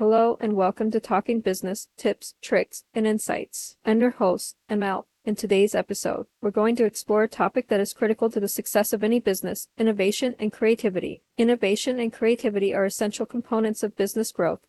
Hello and welcome to Talking Business Tips, Tricks, and Insights. I'm your host, ML. In today's episode, we're going to explore a topic that is critical to the success of any business innovation and creativity. Innovation and creativity are essential components of business growth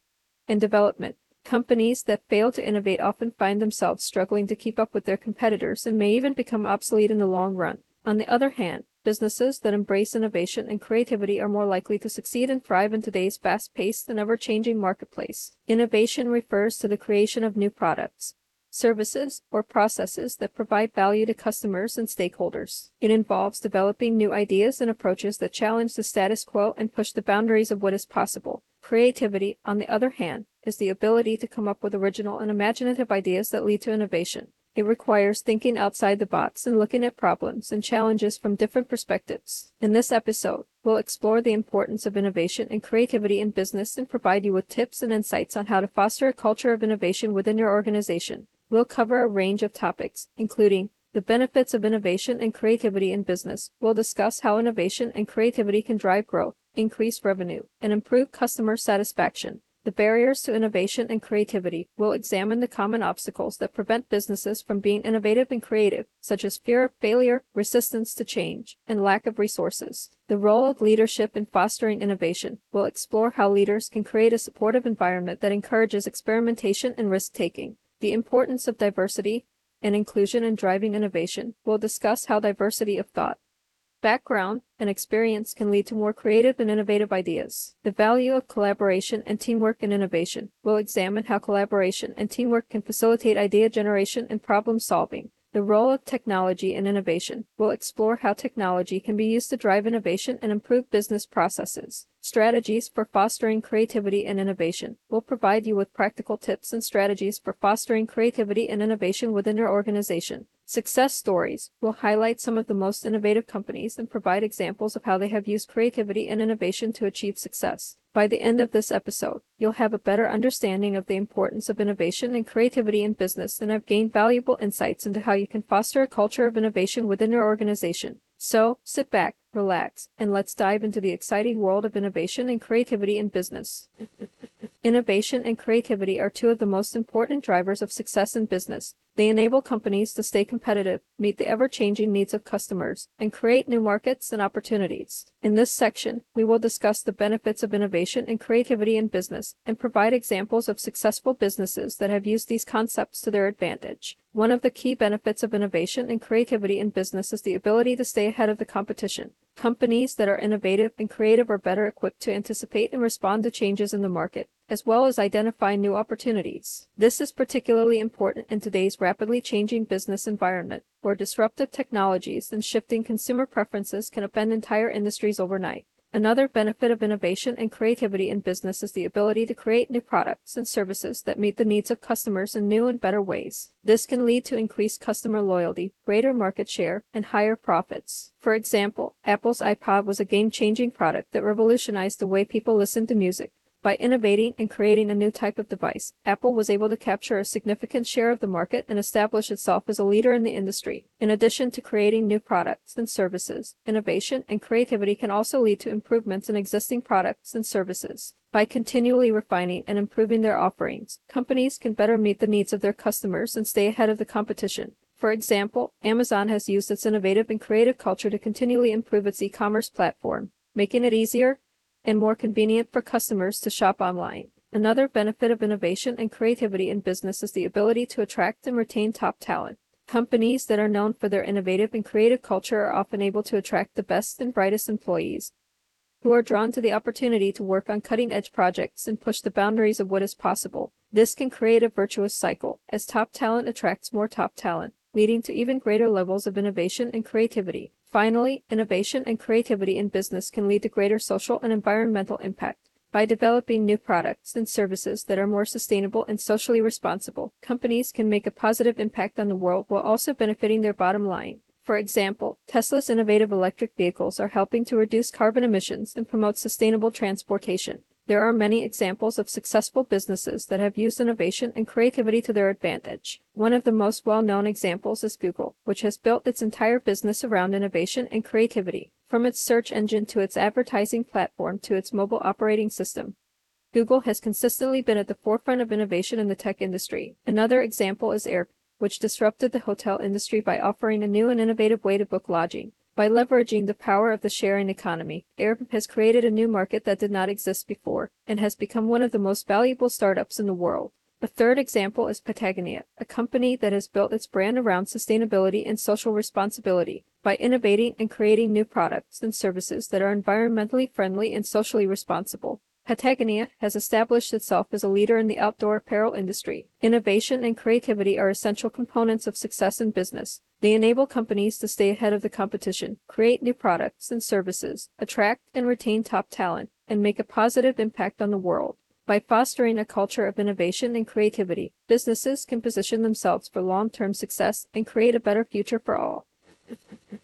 and development. Companies that fail to innovate often find themselves struggling to keep up with their competitors and may even become obsolete in the long run. On the other hand, businesses that embrace innovation and creativity are more likely to succeed and thrive in today's fast paced and ever changing marketplace. Innovation refers to the creation of new products, services, or processes that provide value to customers and stakeholders. It involves developing new ideas and approaches that challenge the status quo and push the boundaries of what is possible. Creativity, on the other hand, is the ability to come up with original and imaginative ideas that lead to innovation. It requires thinking outside the box and looking at problems and challenges from different perspectives. In this episode, we'll explore the importance of innovation and creativity in business and provide you with tips and insights on how to foster a culture of innovation within your organization. We'll cover a range of topics, including the benefits of innovation and creativity in business. We'll discuss how innovation and creativity can drive growth, increase revenue, and improve customer satisfaction. The barriers to innovation and creativity will examine the common obstacles that prevent businesses from being innovative and creative, such as fear of failure, resistance to change, and lack of resources. The role of leadership in fostering innovation will explore how leaders can create a supportive environment that encourages experimentation and risk taking. The importance of diversity and inclusion in driving innovation will discuss how diversity of thought, background, and experience can lead to more creative and innovative ideas. The value of collaboration and teamwork in innovation We'll examine how collaboration and teamwork can facilitate idea generation and problem solving. The role of technology in innovation We'll explore how technology can be used to drive innovation and improve business processes. Strategies for fostering creativity and innovation We'll provide you with practical tips and strategies for fostering creativity and innovation within your organization. Success stories will highlight some of the most innovative companies and provide examples of how they have used creativity and innovation to achieve success. By the end of this episode, you'll have a better understanding of the importance of innovation and creativity in business and have gained valuable insights into how you can foster a culture of innovation within your organization. So, sit back, relax, and let's dive into the exciting world of innovation and creativity in business. Innovation and creativity are two of the most important drivers of success in business. They enable companies to stay competitive, meet the ever changing needs of customers, and create new markets and opportunities. In this section, we will discuss the benefits of innovation and creativity in business and provide examples of successful businesses that have used these concepts to their advantage. One of the key benefits of innovation and creativity in business is the ability to stay ahead of the competition. Companies that are innovative and creative are better equipped to anticipate and respond to changes in the market, as well as identify new opportunities. This is particularly important in today's rapidly changing business environment, where disruptive technologies and shifting consumer preferences can upend entire industries overnight. Another benefit of innovation and creativity in business is the ability to create new products and services that meet the needs of customers in new and better ways. This can lead to increased customer loyalty, greater market share, and higher profits. For example, Apple's iPod was a game changing product that revolutionized the way people listen to music. By innovating and creating a new type of device, Apple was able to capture a significant share of the market and establish itself as a leader in the industry. In addition to creating new products and services, innovation and creativity can also lead to improvements in existing products and services. By continually refining and improving their offerings, companies can better meet the needs of their customers and stay ahead of the competition. For example, Amazon has used its innovative and creative culture to continually improve its e commerce platform, making it easier, and more convenient for customers to shop online. Another benefit of innovation and creativity in business is the ability to attract and retain top talent. Companies that are known for their innovative and creative culture are often able to attract the best and brightest employees who are drawn to the opportunity to work on cutting edge projects and push the boundaries of what is possible. This can create a virtuous cycle as top talent attracts more top talent, leading to even greater levels of innovation and creativity. Finally, innovation and creativity in business can lead to greater social and environmental impact. By developing new products and services that are more sustainable and socially responsible, companies can make a positive impact on the world while also benefiting their bottom line. For example, Tesla's innovative electric vehicles are helping to reduce carbon emissions and promote sustainable transportation. There are many examples of successful businesses that have used innovation and creativity to their advantage. One of the most well known examples is Google, which has built its entire business around innovation and creativity. From its search engine to its advertising platform to its mobile operating system, Google has consistently been at the forefront of innovation in the tech industry. Another example is Airbnb, which disrupted the hotel industry by offering a new and innovative way to book lodging. By leveraging the power of the sharing economy, Airbnb has created a new market that did not exist before and has become one of the most valuable startups in the world. A third example is Patagonia, a company that has built its brand around sustainability and social responsibility by innovating and creating new products and services that are environmentally friendly and socially responsible. Patagonia has established itself as a leader in the outdoor apparel industry. Innovation and creativity are essential components of success in business. They enable companies to stay ahead of the competition, create new products and services, attract and retain top talent, and make a positive impact on the world. By fostering a culture of innovation and creativity, businesses can position themselves for long term success and create a better future for all.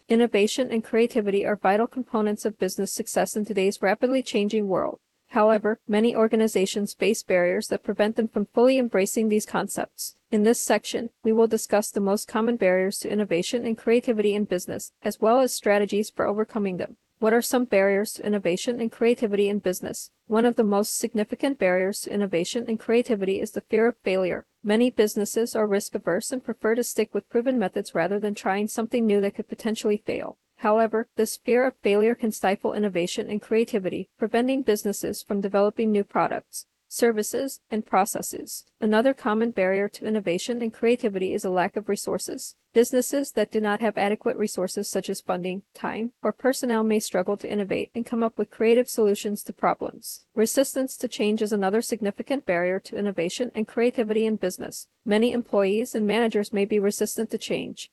Innovation and creativity are vital components of business success in today's rapidly changing world. However, many organizations face barriers that prevent them from fully embracing these concepts. In this section, we will discuss the most common barriers to innovation and creativity in business, as well as strategies for overcoming them. What are some barriers to innovation and creativity in business? One of the most significant barriers to innovation and creativity is the fear of failure. Many businesses are risk averse and prefer to stick with proven methods rather than trying something new that could potentially fail. However, this fear of failure can stifle innovation and creativity, preventing businesses from developing new products, services, and processes. Another common barrier to innovation and creativity is a lack of resources. Businesses that do not have adequate resources such as funding, time, or personnel may struggle to innovate and come up with creative solutions to problems. Resistance to change is another significant barrier to innovation and creativity in business. Many employees and managers may be resistant to change,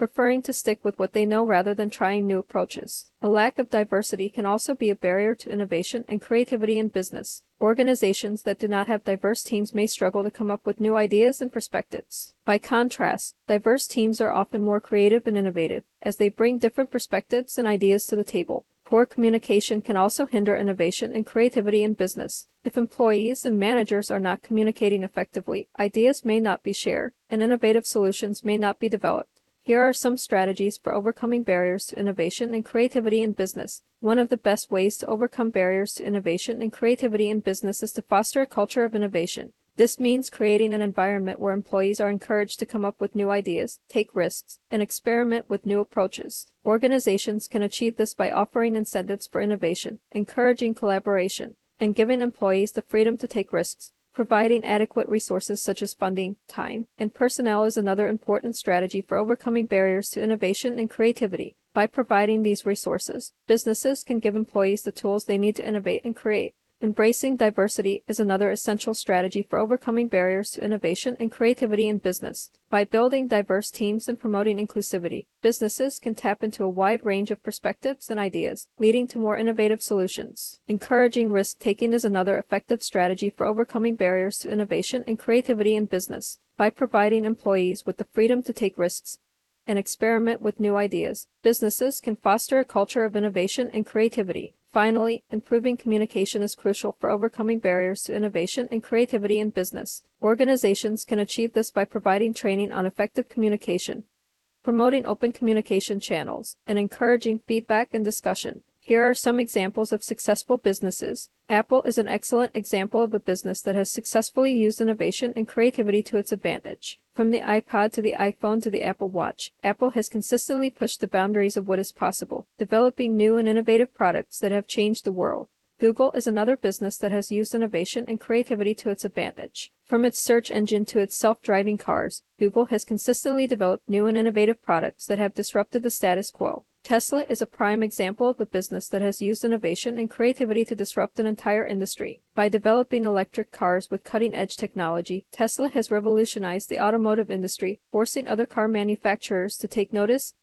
preferring to stick with what they know rather than trying new approaches. A lack of diversity can also be a barrier to innovation and creativity in business. Organizations that do not have diverse teams may struggle to come up with new ideas and perspectives. By contrast, diverse teams are often more creative and innovative, as they bring different perspectives and ideas to the table. Poor communication can also hinder innovation and creativity in business. If employees and managers are not communicating effectively, ideas may not be shared, and innovative solutions may not be developed. Here are some strategies for overcoming barriers to innovation and creativity in business. One of the best ways to overcome barriers to innovation and creativity in business is to foster a culture of innovation. This means creating an environment where employees are encouraged to come up with new ideas, take risks, and experiment with new approaches. Organizations can achieve this by offering incentives for innovation, encouraging collaboration, and giving employees the freedom to take risks. Providing adequate resources such as funding, time, and personnel is another important strategy for overcoming barriers to innovation and creativity. By providing these resources, businesses can give employees the tools they need to innovate and create. Embracing diversity is another essential strategy for overcoming barriers to innovation and creativity in business. By building diverse teams and promoting inclusivity, businesses can tap into a wide range of perspectives and ideas, leading to more innovative solutions. Encouraging risk taking is another effective strategy for overcoming barriers to innovation and creativity in business. By providing employees with the freedom to take risks, and experiment with new ideas. Businesses can foster a culture of innovation and creativity. Finally, improving communication is crucial for overcoming barriers to innovation and creativity in business. Organizations can achieve this by providing training on effective communication, promoting open communication channels, and encouraging feedback and discussion. Here are some examples of successful businesses. Apple is an excellent example of a business that has successfully used innovation and creativity to its advantage. From the iPod to the iPhone to the Apple Watch, Apple has consistently pushed the boundaries of what is possible, developing new and innovative products that have changed the world. Google is another business that has used innovation and creativity to its advantage. From its search engine to its self driving cars, Google has consistently developed new and innovative products that have disrupted the status quo. Tesla is a prime example of a business that has used innovation and creativity to disrupt an entire industry. By developing electric cars with cutting edge technology, Tesla has revolutionized the automotive industry, forcing other car manufacturers to take notice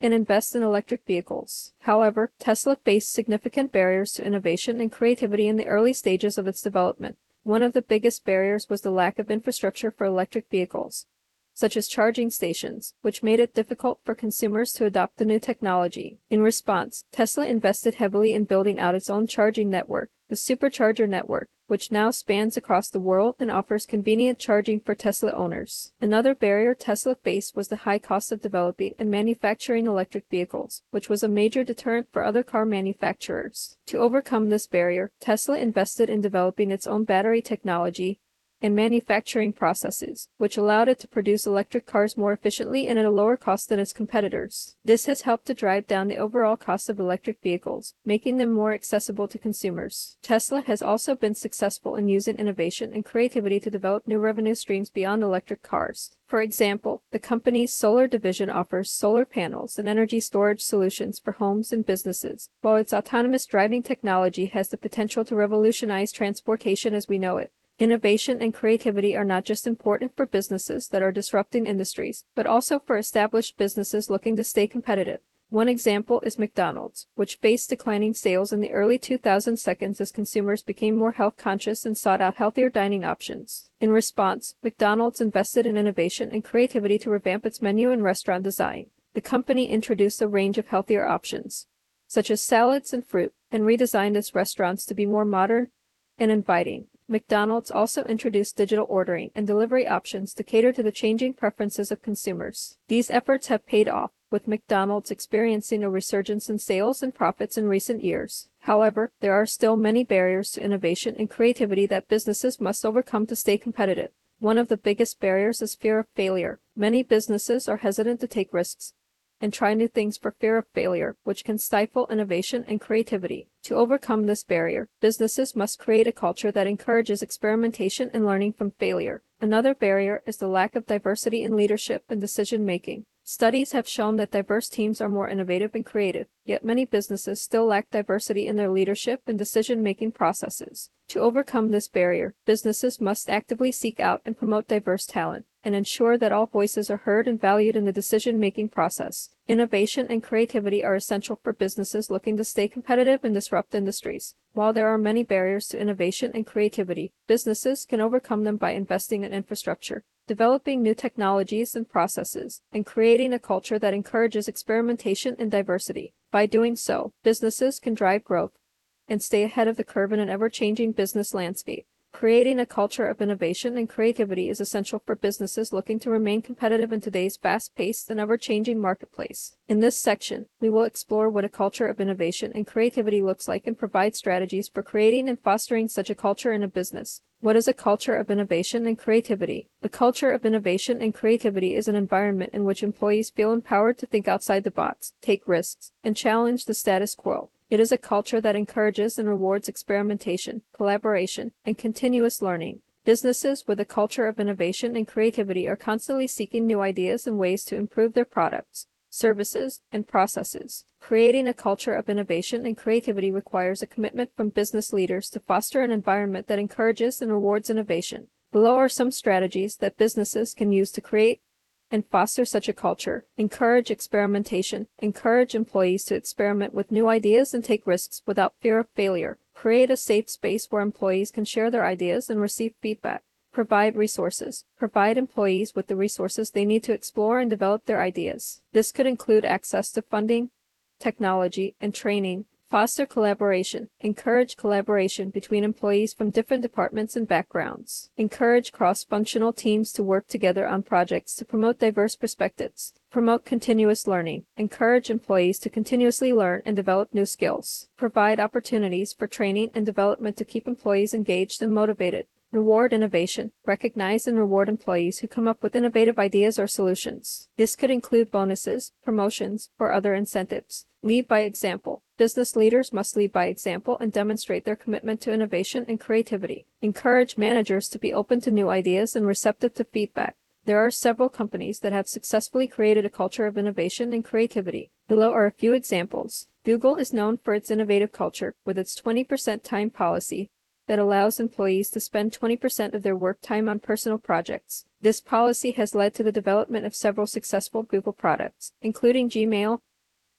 and invest in electric vehicles. However, Tesla faced significant barriers to innovation and creativity in the early stages of its development. One of the biggest barriers was the lack of infrastructure for electric vehicles such as charging stations, which made it difficult for consumers to adopt the new technology. In response, Tesla invested heavily in building out its own charging network, the Supercharger Network, which now spans across the world and offers convenient charging for Tesla owners. Another barrier Tesla faced was the high cost of developing and manufacturing electric vehicles, which was a major deterrent for other car manufacturers. To overcome this barrier, Tesla invested in developing its own battery technology, and manufacturing processes, which allowed it to produce electric cars more efficiently and at a lower cost than its competitors. This has helped to drive down the overall cost of electric vehicles, making them more accessible to consumers. Tesla has also been successful in using innovation and creativity to develop new revenue streams beyond electric cars. For example, the company's solar division offers solar panels and energy storage solutions for homes and businesses, while its autonomous driving technology has the potential to revolutionize transportation as we know it. Innovation and creativity are not just important for businesses that are disrupting industries, but also for established businesses looking to stay competitive. One example is McDonald's, which faced declining sales in the early 2000s as consumers became more health conscious and sought out healthier dining options. In response, McDonald's invested in innovation and creativity to revamp its menu and restaurant design. The company introduced a range of healthier options, such as salads and fruit, and redesigned its restaurants to be more modern and inviting. McDonald's also introduced digital ordering and delivery options to cater to the changing preferences of consumers. These efforts have paid off, with McDonald's experiencing a resurgence in sales and profits in recent years. However, there are still many barriers to innovation and creativity that businesses must overcome to stay competitive. One of the biggest barriers is fear of failure. Many businesses are hesitant to take risks, and try new things for fear of failure, which can stifle innovation and creativity. To overcome this barrier, businesses must create a culture that encourages experimentation and learning from failure. Another barrier is the lack of diversity in leadership and decision making. Studies have shown that diverse teams are more innovative and creative, yet many businesses still lack diversity in their leadership and decision making processes. To overcome this barrier, businesses must actively seek out and promote diverse talent and ensure that all voices are heard and valued in the decision making process. Innovation and creativity are essential for businesses looking to stay competitive and disrupt industries. While there are many barriers to innovation and creativity, businesses can overcome them by investing in infrastructure, developing new technologies and processes, and creating a culture that encourages experimentation and diversity. By doing so, businesses can drive growth and stay ahead of the curve in an ever changing business landscape. Creating a culture of innovation and creativity is essential for businesses looking to remain competitive in today's fast paced and ever changing marketplace. In this section, we will explore what a culture of innovation and creativity looks like and provide strategies for creating and fostering such a culture in a business. What is a culture of innovation and creativity? A culture of innovation and creativity is an environment in which employees feel empowered to think outside the box, take risks, and challenge the status quo. It is a culture that encourages and rewards experimentation, collaboration, and continuous learning. Businesses with a culture of innovation and creativity are constantly seeking new ideas and ways to improve their products, services, and processes. Creating a culture of innovation and creativity requires a commitment from business leaders to foster an environment that encourages and rewards innovation. Below are some strategies that businesses can use to create and foster such a culture. Encourage experimentation. Encourage employees to experiment with new ideas and take risks without fear of failure. Create a safe space where employees can share their ideas and receive feedback. Provide resources. Provide employees with the resources they need to explore and develop their ideas. This could include access to funding, technology, and training Foster collaboration. Encourage collaboration between employees from different departments and backgrounds. Encourage cross functional teams to work together on projects to promote diverse perspectives. Promote continuous learning. Encourage employees to continuously learn and develop new skills. Provide opportunities for training and development to keep employees engaged and motivated. Reward innovation. Recognize and reward employees who come up with innovative ideas or solutions. This could include bonuses, promotions, or other incentives. Lead by example. Business leaders must lead by example and demonstrate their commitment to innovation and creativity. Encourage managers to be open to new ideas and receptive to feedback. There are several companies that have successfully created a culture of innovation and creativity. Below are a few examples. Google is known for its innovative culture, with its 20% time policy, that allows employees to spend 20% of their work time on personal projects. This policy has led to the development of several successful Google products, including Gmail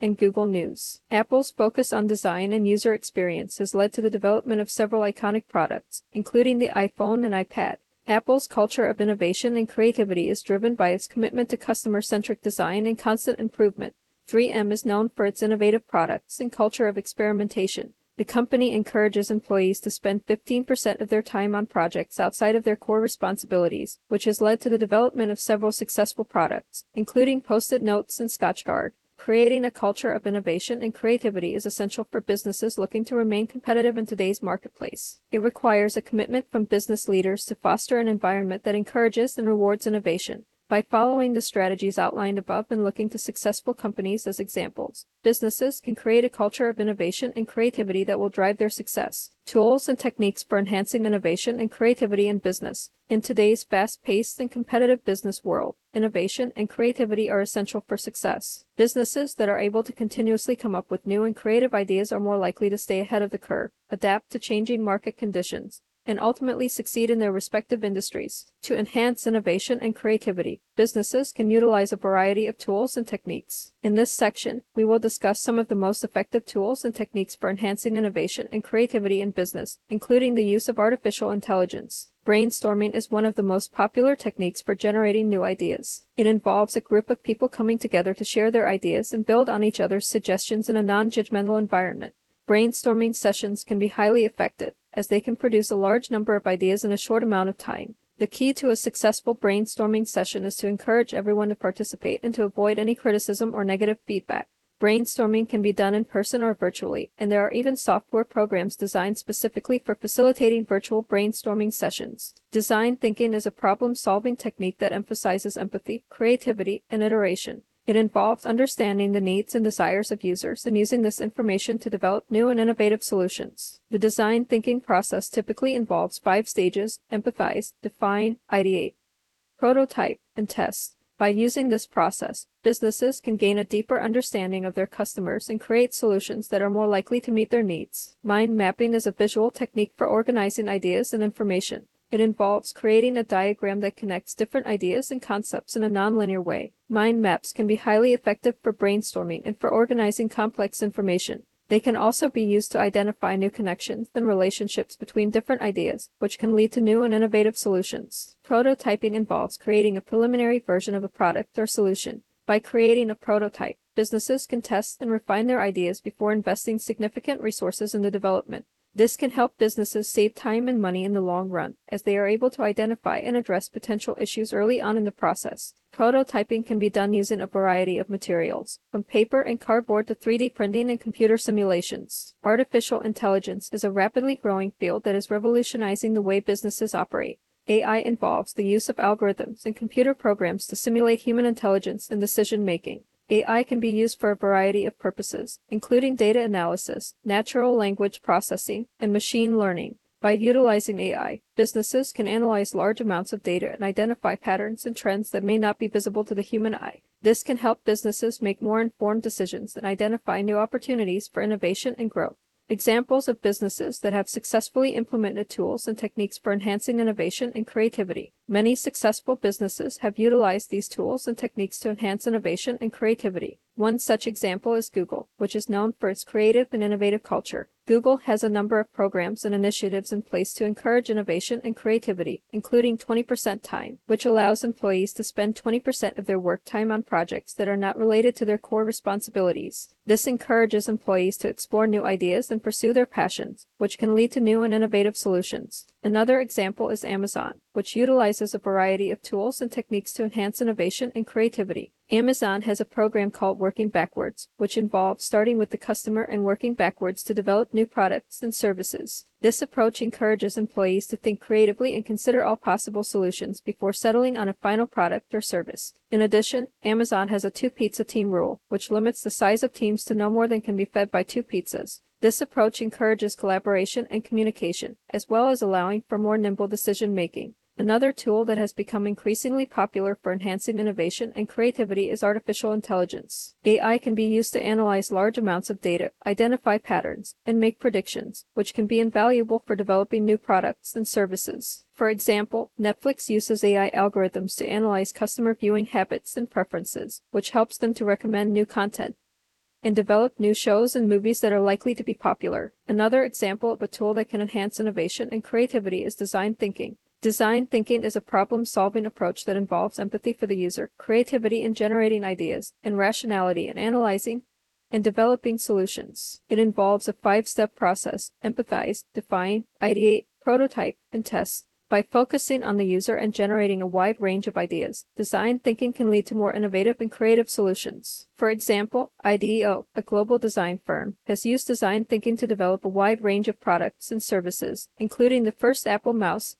and Google News. Apple's focus on design and user experience has led to the development of several iconic products, including the iPhone and iPad. Apple's culture of innovation and creativity is driven by its commitment to customer centric design and constant improvement. 3M is known for its innovative products and culture of experimentation. The company encourages employees to spend 15% of their time on projects outside of their core responsibilities, which has led to the development of several successful products, including Post-it notes and Scotchgard. Creating a culture of innovation and creativity is essential for businesses looking to remain competitive in today's marketplace. It requires a commitment from business leaders to foster an environment that encourages and rewards innovation. By following the strategies outlined above and looking to successful companies as examples, businesses can create a culture of innovation and creativity that will drive their success. Tools and techniques for enhancing innovation and creativity in business. In today's fast paced and competitive business world, innovation and creativity are essential for success. Businesses that are able to continuously come up with new and creative ideas are more likely to stay ahead of the curve, adapt to changing market conditions, and ultimately succeed in their respective industries. To enhance innovation and creativity, businesses can utilize a variety of tools and techniques. In this section, we will discuss some of the most effective tools and techniques for enhancing innovation and creativity in business, including the use of artificial intelligence. Brainstorming is one of the most popular techniques for generating new ideas. It involves a group of people coming together to share their ideas and build on each other's suggestions in a non judgmental environment. Brainstorming sessions can be highly effective as they can produce a large number of ideas in a short amount of time. The key to a successful brainstorming session is to encourage everyone to participate and to avoid any criticism or negative feedback. Brainstorming can be done in person or virtually, and there are even software programs designed specifically for facilitating virtual brainstorming sessions. Design thinking is a problem solving technique that emphasizes empathy, creativity, and iteration. It involves understanding the needs and desires of users and using this information to develop new and innovative solutions. The design thinking process typically involves five stages empathize, define, ideate, prototype, and test. By using this process, businesses can gain a deeper understanding of their customers and create solutions that are more likely to meet their needs. Mind mapping is a visual technique for organizing ideas and information. It involves creating a diagram that connects different ideas and concepts in a nonlinear way. Mind maps can be highly effective for brainstorming and for organizing complex information. They can also be used to identify new connections and relationships between different ideas, which can lead to new and innovative solutions. Prototyping involves creating a preliminary version of a product or solution. By creating a prototype, businesses can test and refine their ideas before investing significant resources in the development. This can help businesses save time and money in the long run, as they are able to identify and address potential issues early on in the process. Prototyping can be done using a variety of materials, from paper and cardboard to 3D printing and computer simulations. Artificial intelligence is a rapidly growing field that is revolutionizing the way businesses operate. AI involves the use of algorithms and computer programs to simulate human intelligence and decision making. AI can be used for a variety of purposes, including data analysis, natural language processing, and machine learning. By utilizing AI, businesses can analyze large amounts of data and identify patterns and trends that may not be visible to the human eye. This can help businesses make more informed decisions and identify new opportunities for innovation and growth. Examples of businesses that have successfully implemented tools and techniques for enhancing innovation and creativity. Many successful businesses have utilized these tools and techniques to enhance innovation and creativity. One such example is Google, which is known for its creative and innovative culture. Google has a number of programs and initiatives in place to encourage innovation and creativity, including 20% time, which allows employees to spend 20% of their work time on projects that are not related to their core responsibilities. This encourages employees to explore new ideas and pursue their passions, which can lead to new and innovative solutions. Another example is Amazon, which utilizes a variety of tools and techniques to enhance innovation and creativity. Amazon has a program called Working Backwards, which involves starting with the customer and working backwards to develop new products and services. This approach encourages employees to think creatively and consider all possible solutions before settling on a final product or service. In addition, Amazon has a two pizza team rule, which limits the size of teams to no more than can be fed by two pizzas. This approach encourages collaboration and communication, as well as allowing for more nimble decision making. Another tool that has become increasingly popular for enhancing innovation and creativity is artificial intelligence. AI can be used to analyze large amounts of data, identify patterns, and make predictions, which can be invaluable for developing new products and services. For example, Netflix uses AI algorithms to analyze customer viewing habits and preferences, which helps them to recommend new content and develop new shows and movies that are likely to be popular. Another example of a tool that can enhance innovation and creativity is design thinking. Design thinking is a problem solving approach that involves empathy for the user, creativity in generating ideas, and rationality in analyzing and developing solutions. It involves a five step process empathize, define, ideate, prototype, and test. By focusing on the user and generating a wide range of ideas, design thinking can lead to more innovative and creative solutions. For example, IDEO, a global design firm, has used design thinking to develop a wide range of products and services, including the first Apple mouse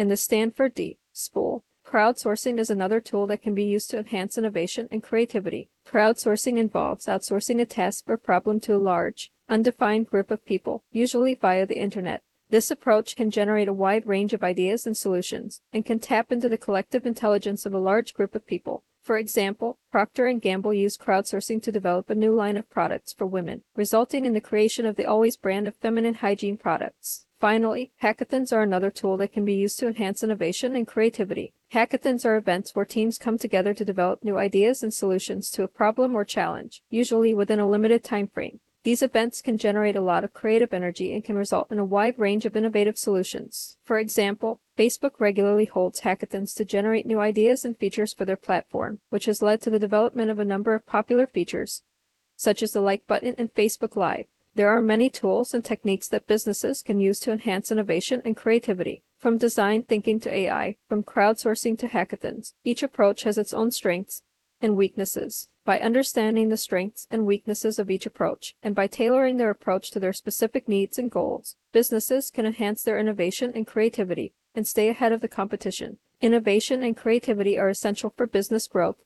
and the Stanford D spool. Crowdsourcing is another tool that can be used to enhance innovation and creativity. Crowdsourcing involves outsourcing a task or problem to a large, undefined group of people, usually via the internet. This approach can generate a wide range of ideas and solutions and can tap into the collective intelligence of a large group of people. For example, Procter & Gamble used crowdsourcing to develop a new line of products for women, resulting in the creation of the Always brand of feminine hygiene products. Finally, hackathons are another tool that can be used to enhance innovation and creativity. Hackathons are events where teams come together to develop new ideas and solutions to a problem or challenge, usually within a limited time frame. These events can generate a lot of creative energy and can result in a wide range of innovative solutions. For example, Facebook regularly holds hackathons to generate new ideas and features for their platform, which has led to the development of a number of popular features, such as the like button and Facebook Live. There are many tools and techniques that businesses can use to enhance innovation and creativity. From design thinking to AI, from crowdsourcing to hackathons, each approach has its own strengths and weaknesses. By understanding the strengths and weaknesses of each approach, and by tailoring their approach to their specific needs and goals, businesses can enhance their innovation and creativity and stay ahead of the competition. Innovation and creativity are essential for business growth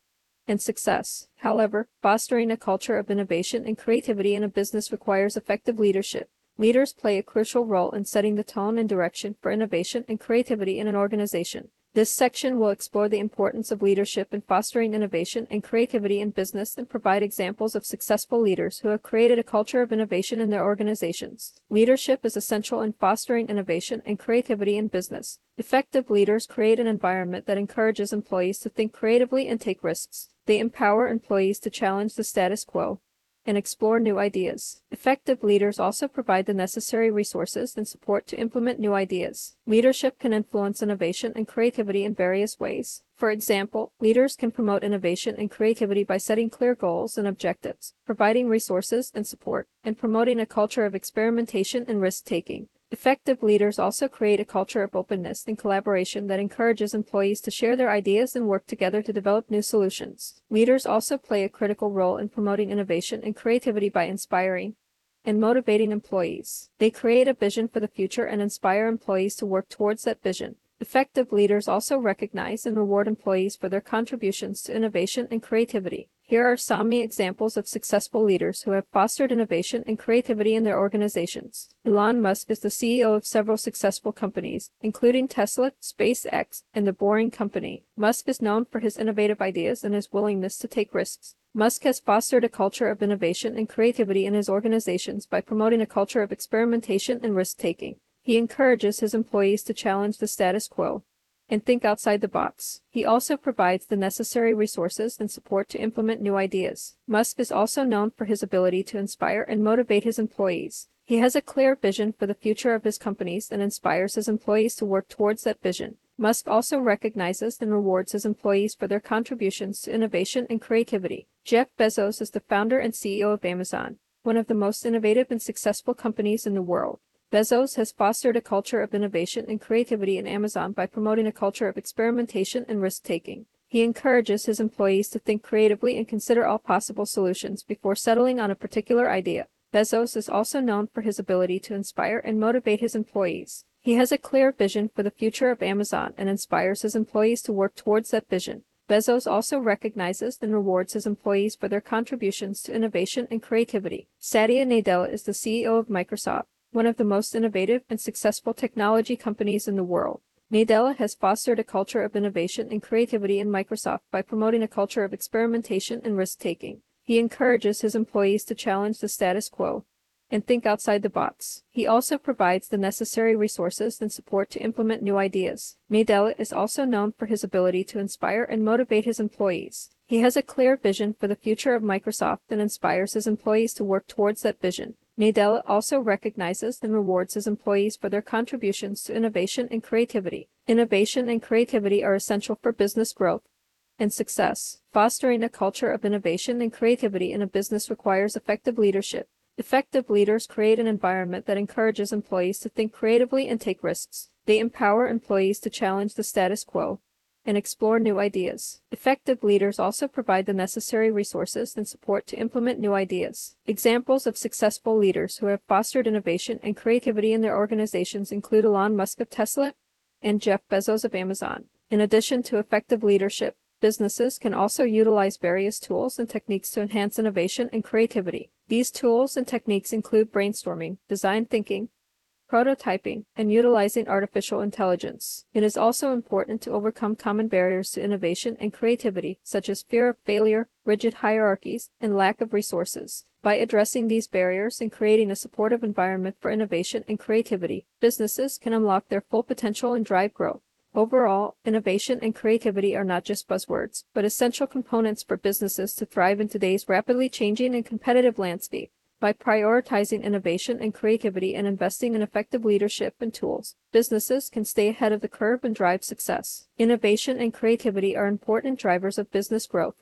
and success. However, fostering a culture of innovation and creativity in a business requires effective leadership. Leaders play a crucial role in setting the tone and direction for innovation and creativity in an organization. This section will explore the importance of leadership in fostering innovation and creativity in business and provide examples of successful leaders who have created a culture of innovation in their organizations. Leadership is essential in fostering innovation and creativity in business. Effective leaders create an environment that encourages employees to think creatively and take risks. They empower employees to challenge the status quo and explore new ideas. Effective leaders also provide the necessary resources and support to implement new ideas. Leadership can influence innovation and creativity in various ways. For example, leaders can promote innovation and creativity by setting clear goals and objectives, providing resources and support, and promoting a culture of experimentation and risk taking. Effective leaders also create a culture of openness and collaboration that encourages employees to share their ideas and work together to develop new solutions. Leaders also play a critical role in promoting innovation and creativity by inspiring and motivating employees. They create a vision for the future and inspire employees to work towards that vision. Effective leaders also recognize and reward employees for their contributions to innovation and creativity. Here are some examples of successful leaders who have fostered innovation and creativity in their organizations. Elon Musk is the CEO of several successful companies, including Tesla, SpaceX, and the Boring Company. Musk is known for his innovative ideas and his willingness to take risks. Musk has fostered a culture of innovation and creativity in his organizations by promoting a culture of experimentation and risk taking. He encourages his employees to challenge the status quo and think outside the box. He also provides the necessary resources and support to implement new ideas. Musk is also known for his ability to inspire and motivate his employees. He has a clear vision for the future of his companies and inspires his employees to work towards that vision. Musk also recognizes and rewards his employees for their contributions to innovation and creativity. Jeff Bezos is the founder and CEO of Amazon, one of the most innovative and successful companies in the world. Bezos has fostered a culture of innovation and creativity in Amazon by promoting a culture of experimentation and risk taking. He encourages his employees to think creatively and consider all possible solutions before settling on a particular idea. Bezos is also known for his ability to inspire and motivate his employees. He has a clear vision for the future of Amazon and inspires his employees to work towards that vision. Bezos also recognizes and rewards his employees for their contributions to innovation and creativity. Satya Nadella is the CEO of Microsoft one of the most innovative and successful technology companies in the world. Nadella has fostered a culture of innovation and creativity in Microsoft by promoting a culture of experimentation and risk taking. He encourages his employees to challenge the status quo and think outside the box. He also provides the necessary resources and support to implement new ideas. Nadella is also known for his ability to inspire and motivate his employees. He has a clear vision for the future of Microsoft and inspires his employees to work towards that vision. Nadella also recognizes and rewards his employees for their contributions to innovation and creativity. Innovation and creativity are essential for business growth and success. Fostering a culture of innovation and creativity in a business requires effective leadership. Effective leaders create an environment that encourages employees to think creatively and take risks. They empower employees to challenge the status quo and explore new ideas. Effective leaders also provide the necessary resources and support to implement new ideas. Examples of successful leaders who have fostered innovation and creativity in their organizations include Elon Musk of Tesla and Jeff Bezos of Amazon. In addition to effective leadership, businesses can also utilize various tools and techniques to enhance innovation and creativity. These tools and techniques include brainstorming, design thinking, prototyping, and utilizing artificial intelligence. It is also important to overcome common barriers to innovation and creativity, such as fear of failure, rigid hierarchies, and lack of resources. By addressing these barriers and creating a supportive environment for innovation and creativity, businesses can unlock their full potential and drive growth. Overall, innovation and creativity are not just buzzwords, but essential components for businesses to thrive in today's rapidly changing and competitive landscape. By prioritizing innovation and creativity and investing in effective leadership and tools, businesses can stay ahead of the curve and drive success. Innovation and creativity are important drivers of business growth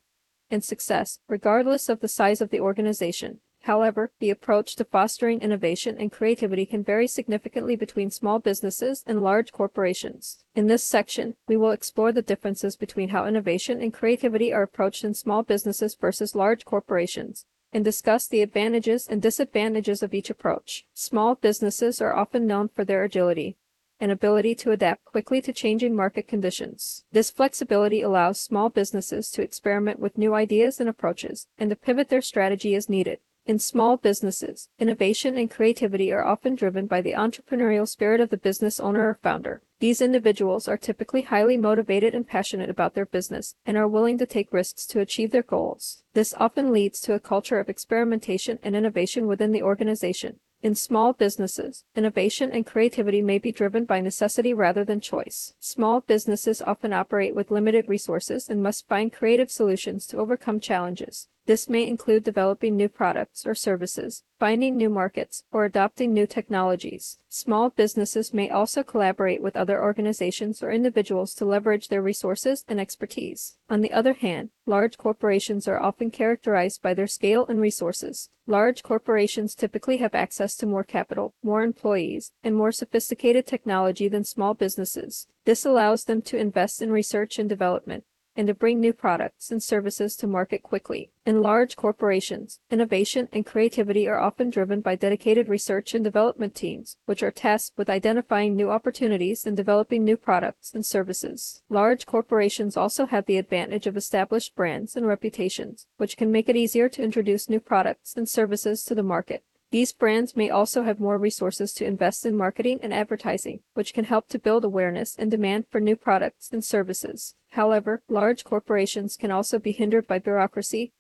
and success, regardless of the size of the organization. However, the approach to fostering innovation and creativity can vary significantly between small businesses and large corporations. In this section, we will explore the differences between how innovation and creativity are approached in small businesses versus large corporations and discuss the advantages and disadvantages of each approach. Small businesses are often known for their agility and ability to adapt quickly to changing market conditions. This flexibility allows small businesses to experiment with new ideas and approaches and to pivot their strategy as needed. In small businesses, innovation and creativity are often driven by the entrepreneurial spirit of the business owner or founder. These individuals are typically highly motivated and passionate about their business and are willing to take risks to achieve their goals. This often leads to a culture of experimentation and innovation within the organization. In small businesses, innovation and creativity may be driven by necessity rather than choice. Small businesses often operate with limited resources and must find creative solutions to overcome challenges. This may include developing new products or services, finding new markets, or adopting new technologies. Small businesses may also collaborate with other organizations or individuals to leverage their resources and expertise. On the other hand, large corporations are often characterized by their scale and resources. Large corporations typically have access to more capital, more employees, and more sophisticated technology than small businesses. This allows them to invest in research and development, and to bring new products and services to market quickly. In large corporations, innovation and creativity are often driven by dedicated research and development teams, which are tasked with identifying new opportunities and developing new products and services. Large corporations also have the advantage of established brands and reputations, which can make it easier to introduce new products and services to the market. These brands may also have more resources to invest in marketing and advertising, which can help to build awareness and demand for new products and services. However, large corporations can also be hindered by bureaucracy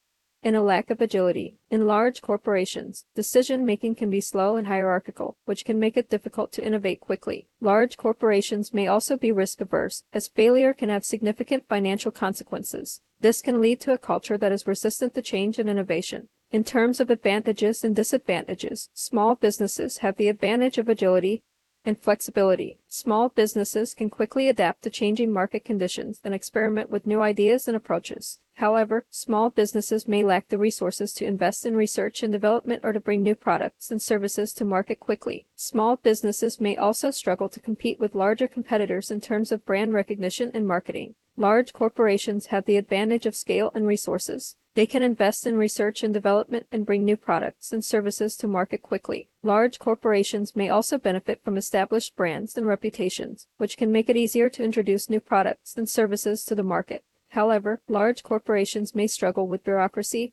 and a lack of agility. In large corporations, decision making can be slow and hierarchical, which can make it difficult to innovate quickly. Large corporations may also be risk averse, as failure can have significant financial consequences. This can lead to a culture that is resistant to change and innovation. In terms of advantages and disadvantages, small businesses have the advantage of agility and flexibility. Small businesses can quickly adapt to changing market conditions and experiment with new ideas and approaches. However, small businesses may lack the resources to invest in research and development or to bring new products and services to market quickly. Small businesses may also struggle to compete with larger competitors in terms of brand recognition and marketing. Large corporations have the advantage of scale and resources. They can invest in research and development and bring new products and services to market quickly. Large corporations may also benefit from established brands and reputations, which can make it easier to introduce new products and services to the market. However, large corporations may struggle with bureaucracy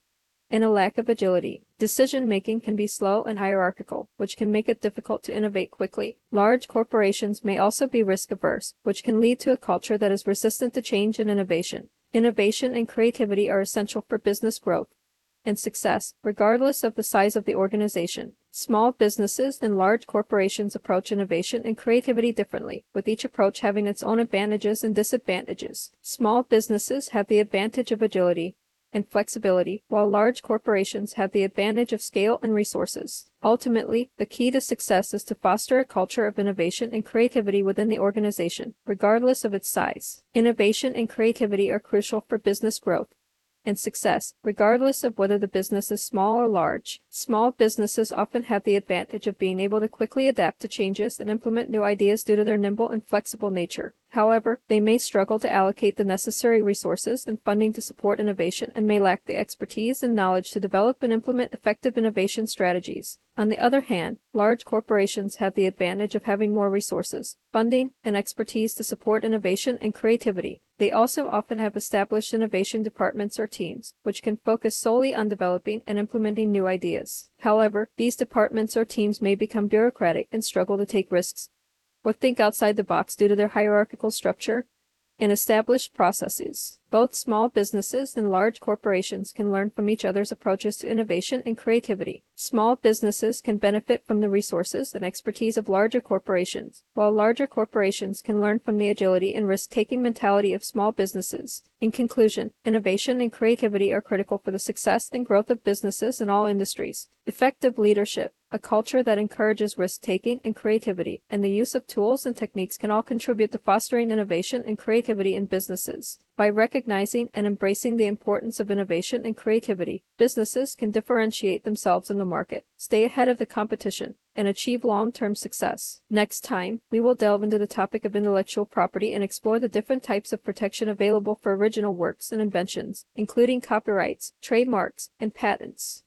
and a lack of agility. Decision making can be slow and hierarchical, which can make it difficult to innovate quickly. Large corporations may also be risk averse, which can lead to a culture that is resistant to change and innovation. Innovation and creativity are essential for business growth and success, regardless of the size of the organization. Small businesses and large corporations approach innovation and creativity differently, with each approach having its own advantages and disadvantages. Small businesses have the advantage of agility and flexibility, while large corporations have the advantage of scale and resources. Ultimately, the key to success is to foster a culture of innovation and creativity within the organization, regardless of its size. Innovation and creativity are crucial for business growth and success, regardless of whether the business is small or large. Small businesses often have the advantage of being able to quickly adapt to changes and implement new ideas due to their nimble and flexible nature. However, they may struggle to allocate the necessary resources and funding to support innovation and may lack the expertise and knowledge to develop and implement effective innovation strategies. On the other hand, large corporations have the advantage of having more resources, funding, and expertise to support innovation and creativity. They also often have established innovation departments or teams, which can focus solely on developing and implementing new ideas. However, these departments or teams may become bureaucratic and struggle to take risks or think outside the box due to their hierarchical structure and established processes. Both small businesses and large corporations can learn from each other's approaches to innovation and creativity. Small businesses can benefit from the resources and expertise of larger corporations, while larger corporations can learn from the agility and risk taking mentality of small businesses. In conclusion, innovation and creativity are critical for the success and growth of businesses in all industries. Effective leadership, a culture that encourages risk taking and creativity, and the use of tools and techniques can all contribute to fostering innovation and creativity in businesses. By recognizing and embracing the importance of innovation and creativity, businesses can differentiate themselves in the market, stay ahead of the competition, and achieve long term success. Next time, we will delve into the topic of intellectual property and explore the different types of protection available for original works and inventions, including copyrights, trademarks, and patents.